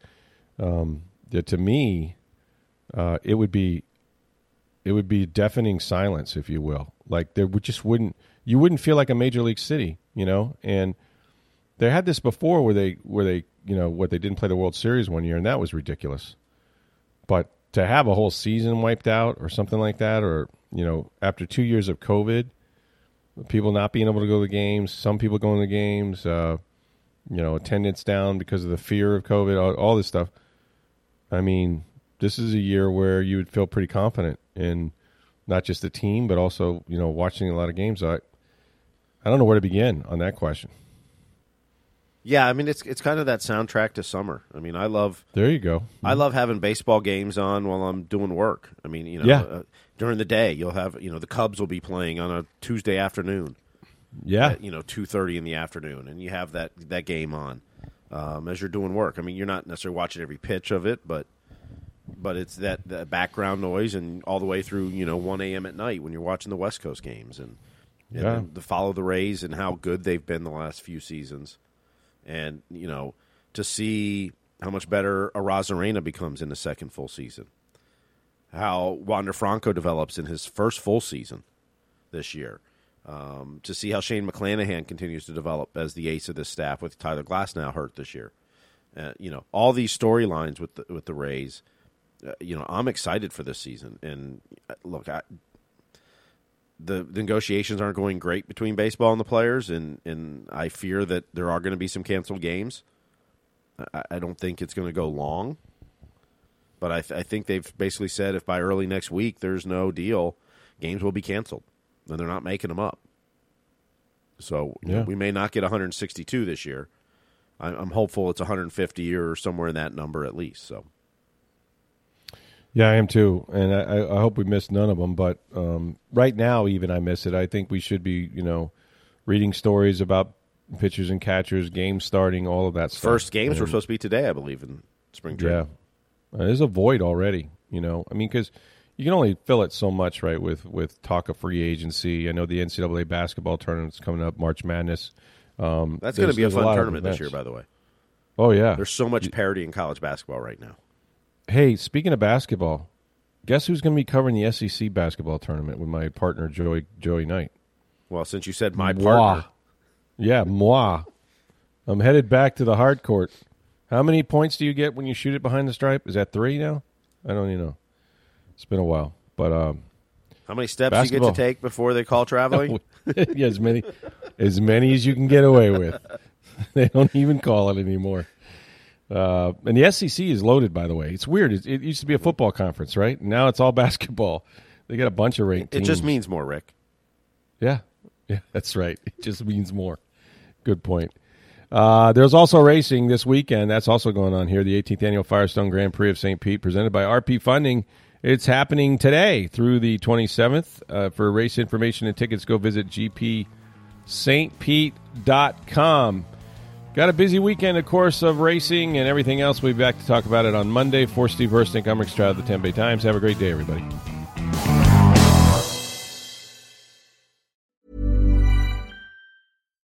um, yeah, to me, uh, it would be it would be deafening silence, if you will. Like there would just wouldn't you wouldn't feel like a major league city, you know. And they had this before where they where they you know what they didn't play the World Series one year, and that was ridiculous. But to have a whole season wiped out or something like that, or you know, after two years of COVID, people not being able to go to the games, some people going to the games, uh, you know, attendance down because of the fear of COVID, all, all this stuff. I mean, this is a year where you would feel pretty confident in not just the team, but also you know watching a lot of games. I I don't know where to begin on that question. Yeah, I mean it's it's kind of that soundtrack to summer. I mean, I love There you go. I love having baseball games on while I'm doing work. I mean, you know, Yeah. uh, during the day you'll have you know the Cubs will be playing on a Tuesday afternoon. Yeah, at, you know two thirty in the afternoon, and you have that that game on um, as you're doing work. I mean, you're not necessarily watching every pitch of it, but but it's that, that background noise, and all the way through you know one a.m. at night when you're watching the West Coast games, and, and Yeah. then to follow the Rays and how good they've been the last few seasons, and you know to see how much better Arozarena becomes in the second full season, how Wander Franco develops in his first full season this year um, to see how Shane McClanahan continues to develop as the ace of this staff with Tyler Glasnow hurt this year. Uh, you know, all these storylines with the, with the Rays. Uh, you know, I'm excited for this season. And uh, look, I, the, the negotiations aren't going great between baseball and the players, and, and I fear that there are going to be some canceled games. I, I don't think it's going to go long, but I, th- I think they've basically said if by early next week there's no deal, games will be canceled and they're not making them up. So Yeah. we may not get 162 this year. I- I'm hopeful it's 150 or somewhere in that number at least. So Yeah, I am too, and I, I hope we miss none of them. But um, right now, even I miss it. I think we should be, you know, reading stories about pitchers and catchers, games starting, all of that stuff. first games were supposed to be today, I believe, in spring yeah, training. Uh, there's a void already. You know, I mean, because you can only fill it so much, right? With with talk of free agency. I know the NCAA basketball tournament's coming up, March Madness. Um, That's going to be a fun of tournament this year, by the way. Oh yeah, There's so much parity in college basketball right now. Hey, speaking of basketball, guess who's going to be covering the SEC basketball tournament with my partner Joey Joey Knight? Well, since you said my Moi. partner, Yeah, moi. I'm headed back to the hard court. How many points do you get when you shoot it behind the stripe? Is that three now? I don't even know. It's been a while, but um, how many steps you get to take before they call traveling? yeah, as many as many as you can get away with. they don't even call it anymore. Uh, and the SEC is loaded, by the way. It's weird. It, it used to be a football conference, right? Now it's all basketball. They got a bunch of ranked it teams. just means more, Rick. Yeah, yeah, that's right. It just means more. Good point. Uh, there's also racing this weekend. That's also going on here. The 18th annual Firestone Grand Prix of St. Pete, presented by RP Funding. It's happening today through the 27th. Uh, for race information and tickets, go visit gpstpete.com. Got a busy weekend, of course, of racing and everything else. We'll be back to talk about it on Monday. For Steve Verstink, I'm Rick Stroud of the Bay Times. Have a great day, everybody.